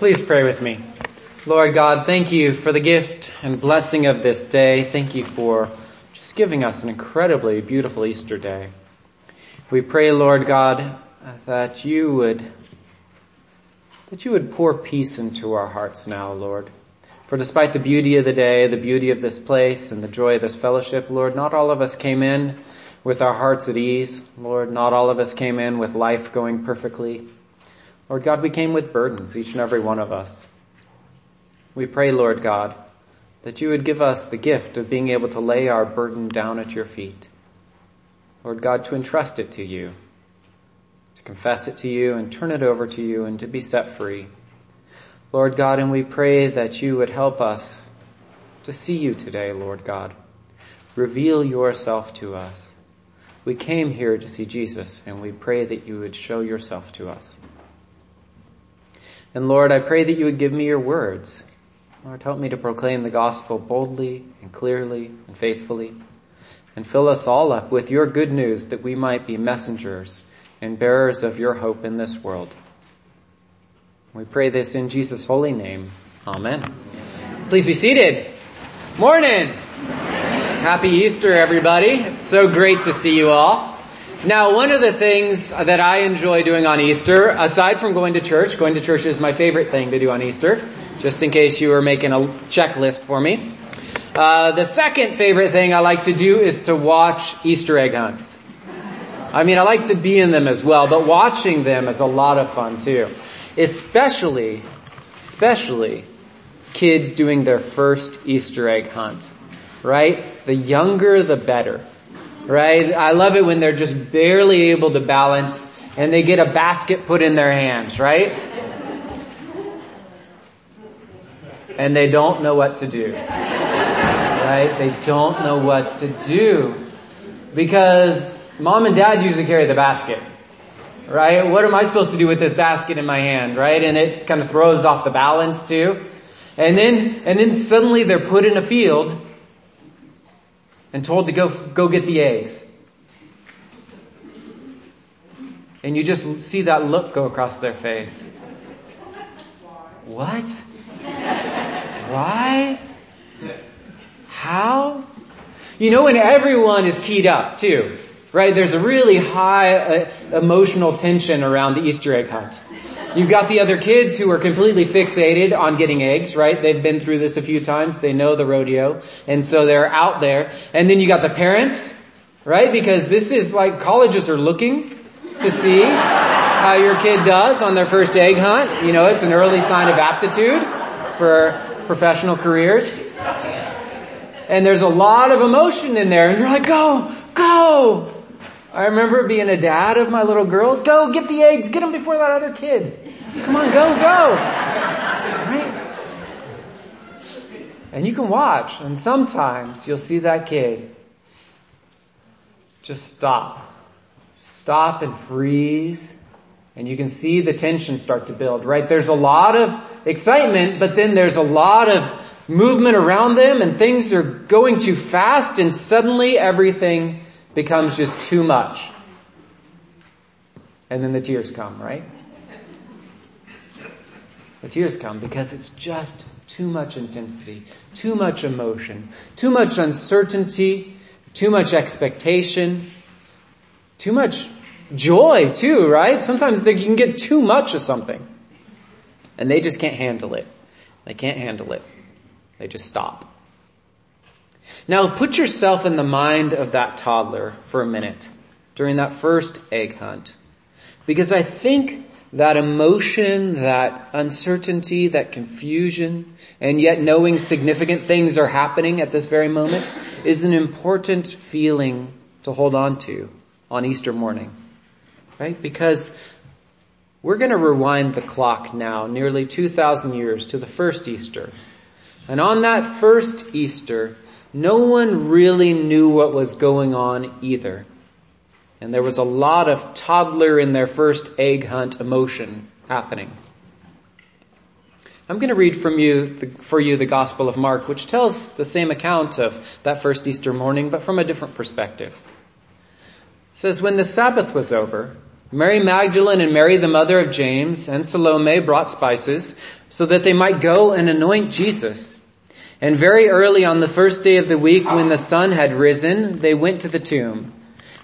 Please pray with me. Lord God, thank you for the gift and blessing of this day. Thank you for just giving us an incredibly beautiful Easter day. We pray, Lord God, that you would, that you would pour peace into our hearts now, Lord. For despite the beauty of the day, the beauty of this place, and the joy of this fellowship, Lord, not all of us came in with our hearts at ease. Lord, not all of us came in with life going perfectly. Lord God, we came with burdens, each and every one of us. We pray, Lord God, that you would give us the gift of being able to lay our burden down at your feet. Lord God, to entrust it to you, to confess it to you and turn it over to you and to be set free. Lord God, and we pray that you would help us to see you today, Lord God. Reveal yourself to us. We came here to see Jesus and we pray that you would show yourself to us. And Lord, I pray that you would give me your words. Lord, help me to proclaim the gospel boldly and clearly and faithfully. And fill us all up with your good news that we might be messengers and bearers of your hope in this world. We pray this in Jesus' holy name. Amen. Please be seated. Morning. Happy Easter, everybody. It's so great to see you all. Now, one of the things that I enjoy doing on Easter, aside from going to church, going to church is my favorite thing to do on Easter, just in case you were making a checklist for me. Uh, the second favorite thing I like to do is to watch Easter egg hunts. I mean, I like to be in them as well, but watching them is a lot of fun too. Especially, especially kids doing their first Easter egg hunt. Right? The younger the better right? I love it when they're just barely able to balance and they get a basket put in their hands, right? And they don't know what to do. Right? They don't know what to do. Because mom and dad usually carry the basket. Right? What am I supposed to do with this basket in my hand, right? And it kind of throws off the balance too. And then, and then suddenly they're put in a field and told to go, go get the eggs. And you just see that look go across their face. What? Why? How? You know when everyone is keyed up too, right? There's a really high uh, emotional tension around the Easter egg hunt. You've got the other kids who are completely fixated on getting eggs, right? They've been through this a few times. They know the rodeo. And so they're out there. And then you got the parents, right? Because this is like colleges are looking to see how your kid does on their first egg hunt. You know, it's an early sign of aptitude for professional careers. And there's a lot of emotion in there and you're like, go, go! I remember being a dad of my little girls. Go get the eggs. Get them before that other kid. Come on, go, go. Right? And you can watch and sometimes you'll see that kid just stop. Stop and freeze. And you can see the tension start to build, right? There's a lot of excitement, but then there's a lot of movement around them and things are going too fast and suddenly everything becomes just too much. And then the tears come, right? The tears come because it's just too much intensity, too much emotion, too much uncertainty, too much expectation, too much joy too, right? Sometimes they can get too much of something. And they just can't handle it. They can't handle it. They just stop. Now put yourself in the mind of that toddler for a minute during that first egg hunt. Because I think that emotion, that uncertainty, that confusion, and yet knowing significant things are happening at this very moment is an important feeling to hold on to on Easter morning. Right? Because we're going to rewind the clock now nearly 2,000 years to the first Easter. And on that first Easter, no one really knew what was going on either. And there was a lot of toddler in their first egg hunt emotion happening. I'm going to read from you, for you the Gospel of Mark, which tells the same account of that first Easter morning, but from a different perspective. It says, when the Sabbath was over, Mary Magdalene and Mary the mother of James and Salome brought spices so that they might go and anoint Jesus. And very early on the first day of the week when the sun had risen, they went to the tomb.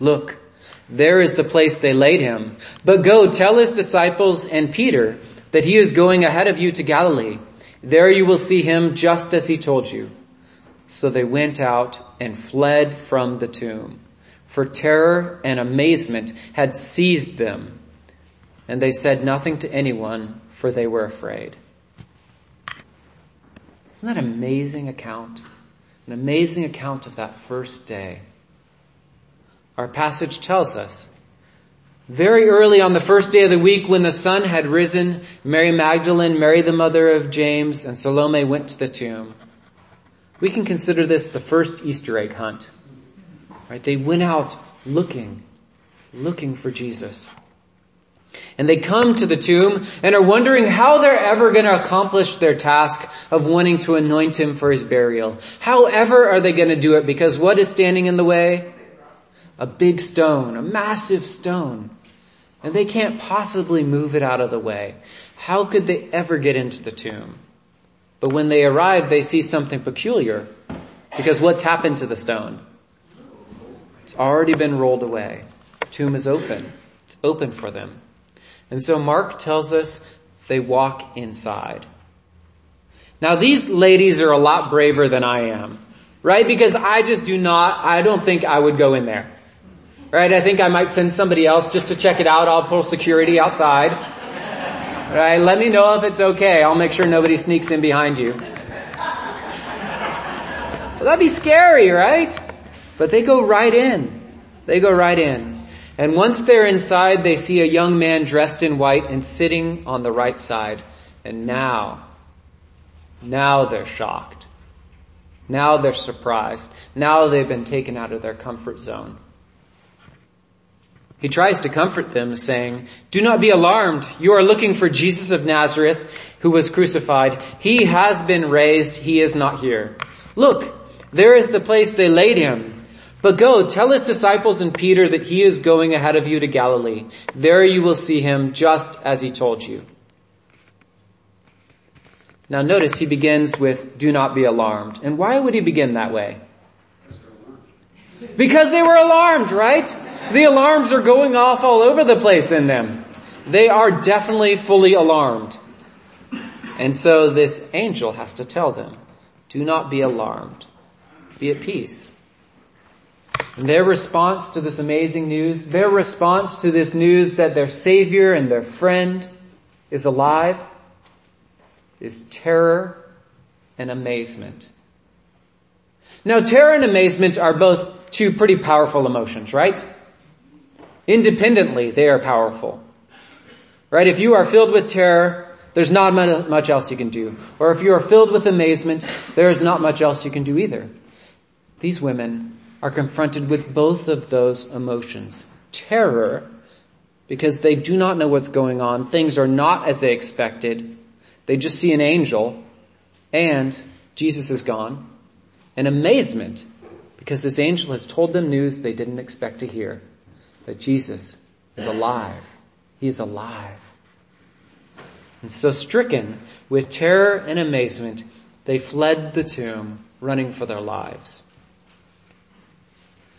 Look, there is the place they laid him. But go tell his disciples and Peter that he is going ahead of you to Galilee. There you will see him just as he told you. So they went out and fled from the tomb. For terror and amazement had seized them. And they said nothing to anyone, for they were afraid. Isn't that an amazing account? An amazing account of that first day. Our passage tells us very early on the first day of the week when the sun had risen, Mary Magdalene, Mary the mother of James, and Salome went to the tomb. We can consider this the first Easter egg hunt. Right? They went out looking, looking for Jesus. And they come to the tomb and are wondering how they're ever going to accomplish their task of wanting to anoint him for his burial. However are they going to do it? Because what is standing in the way? A big stone, a massive stone. And they can't possibly move it out of the way. How could they ever get into the tomb? But when they arrive, they see something peculiar. Because what's happened to the stone? It's already been rolled away. Tomb is open. It's open for them. And so Mark tells us they walk inside. Now these ladies are a lot braver than I am. Right? Because I just do not, I don't think I would go in there. Right? I think I might send somebody else just to check it out. I'll pull security outside. Right? Let me know if it's okay. I'll make sure nobody sneaks in behind you. Well, that'd be scary, right? But they go right in. They go right in. And once they're inside, they see a young man dressed in white and sitting on the right side. And now, now they're shocked. Now they're surprised. Now they've been taken out of their comfort zone. He tries to comfort them saying, do not be alarmed. You are looking for Jesus of Nazareth who was crucified. He has been raised. He is not here. Look, there is the place they laid him. But go, tell his disciples and Peter that he is going ahead of you to Galilee. There you will see him just as he told you. Now notice he begins with, do not be alarmed. And why would he begin that way? Because they were alarmed, right? The alarms are going off all over the place in them. They are definitely fully alarmed. And so this angel has to tell them, do not be alarmed. Be at peace. And their response to this amazing news, their response to this news that their savior and their friend is alive, is terror and amazement. Now terror and amazement are both two pretty powerful emotions, right? Independently, they are powerful. Right? If you are filled with terror, there's not much else you can do. Or if you are filled with amazement, there is not much else you can do either. These women are confronted with both of those emotions. Terror, because they do not know what's going on. Things are not as they expected. They just see an angel and Jesus is gone. And amazement, because this angel has told them news they didn't expect to hear that Jesus is alive. He is alive. And so stricken with terror and amazement, they fled the tomb, running for their lives.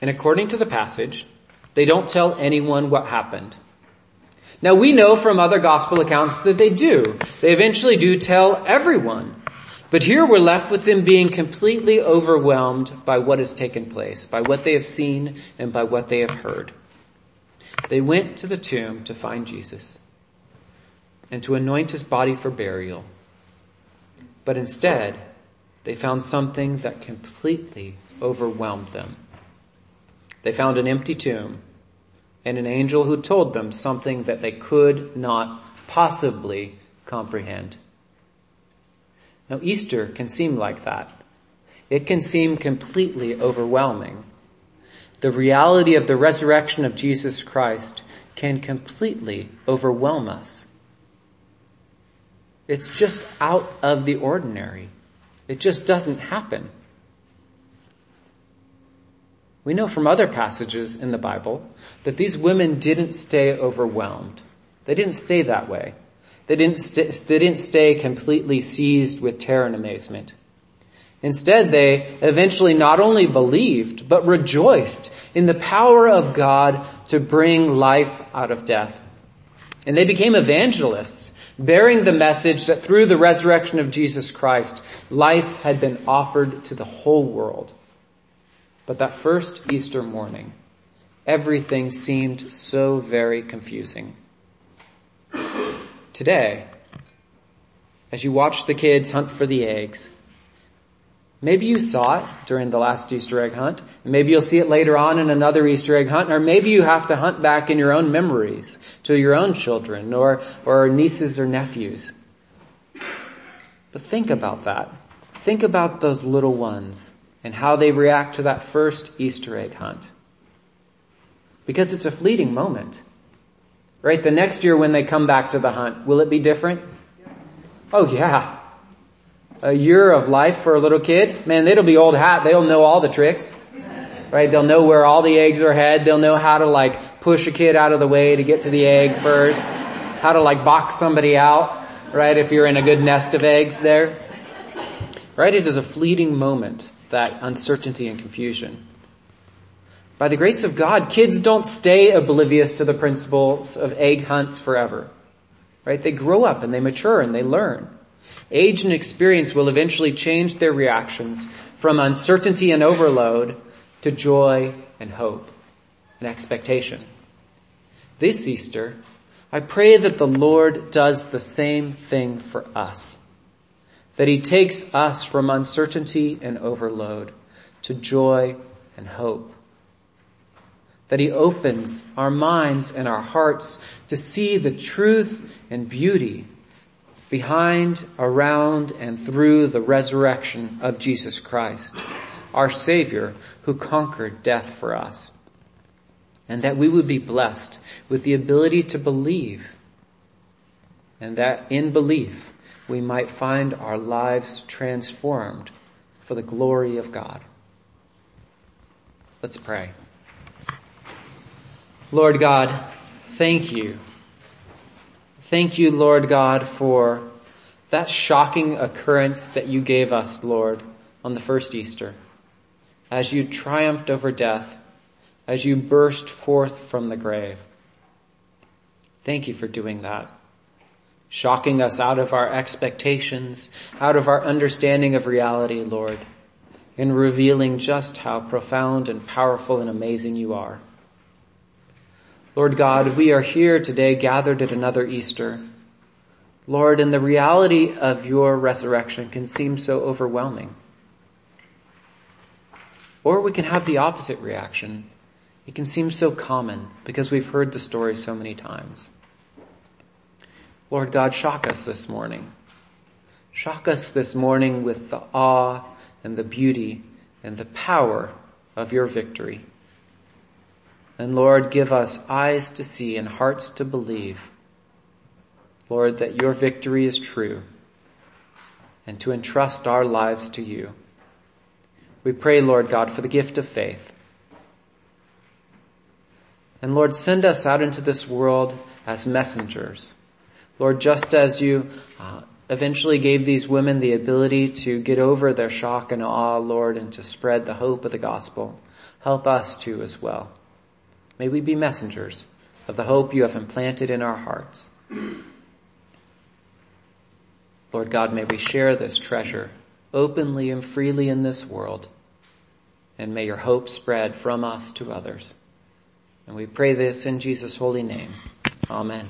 And according to the passage, they don't tell anyone what happened. Now we know from other gospel accounts that they do. They eventually do tell everyone. But here we're left with them being completely overwhelmed by what has taken place, by what they have seen and by what they have heard. They went to the tomb to find Jesus and to anoint his body for burial. But instead, they found something that completely overwhelmed them. They found an empty tomb and an angel who told them something that they could not possibly comprehend. Now Easter can seem like that. It can seem completely overwhelming. The reality of the resurrection of Jesus Christ can completely overwhelm us. It's just out of the ordinary. It just doesn't happen. We know from other passages in the Bible that these women didn't stay overwhelmed. They didn't stay that way. They didn't, st- they didn't stay completely seized with terror and amazement. Instead, they eventually not only believed, but rejoiced in the power of God to bring life out of death. And they became evangelists, bearing the message that through the resurrection of Jesus Christ, life had been offered to the whole world. But that first Easter morning, everything seemed so very confusing. Today, as you watch the kids hunt for the eggs, maybe you saw it during the last Easter egg hunt, maybe you'll see it later on in another Easter egg hunt, or maybe you have to hunt back in your own memories to your own children or, or nieces or nephews. But think about that. Think about those little ones and how they react to that first Easter egg hunt. Because it's a fleeting moment. Right? The next year when they come back to the hunt, will it be different? Oh yeah. A year of life for a little kid, man, it'll be old hat. They'll know all the tricks. Right? They'll know where all the eggs are head. They'll know how to like push a kid out of the way to get to the egg first. How to like box somebody out. Right? If you're in a good nest of eggs there. Right? It is a fleeting moment that uncertainty and confusion. By the grace of God, kids don't stay oblivious to the principles of egg hunts forever. Right? They grow up and they mature and they learn. Age and experience will eventually change their reactions from uncertainty and overload to joy and hope and expectation. This Easter, I pray that the Lord does the same thing for us that he takes us from uncertainty and overload to joy and hope. That he opens our minds and our hearts to see the truth and beauty behind, around, and through the resurrection of Jesus Christ, our Savior who conquered death for us. And that we would be blessed with the ability to believe and that in belief we might find our lives transformed for the glory of God. Let's pray. Lord God, thank you. Thank you, Lord God, for that shocking occurrence that you gave us, Lord, on the first Easter. As you triumphed over death, as you burst forth from the grave. Thank you for doing that shocking us out of our expectations, out of our understanding of reality, Lord, and revealing just how profound and powerful and amazing you are. Lord God, we are here today gathered at another Easter. Lord, and the reality of your resurrection can seem so overwhelming. Or we can have the opposite reaction. It can seem so common because we've heard the story so many times. Lord God, shock us this morning. Shock us this morning with the awe and the beauty and the power of your victory. And Lord, give us eyes to see and hearts to believe, Lord, that your victory is true and to entrust our lives to you. We pray, Lord God, for the gift of faith. And Lord, send us out into this world as messengers Lord, just as you uh, eventually gave these women the ability to get over their shock and awe, Lord, and to spread the hope of the gospel, help us to as well. May we be messengers of the hope you have implanted in our hearts. Lord God, may we share this treasure openly and freely in this world, and may your hope spread from us to others. And we pray this in Jesus' holy name. Amen.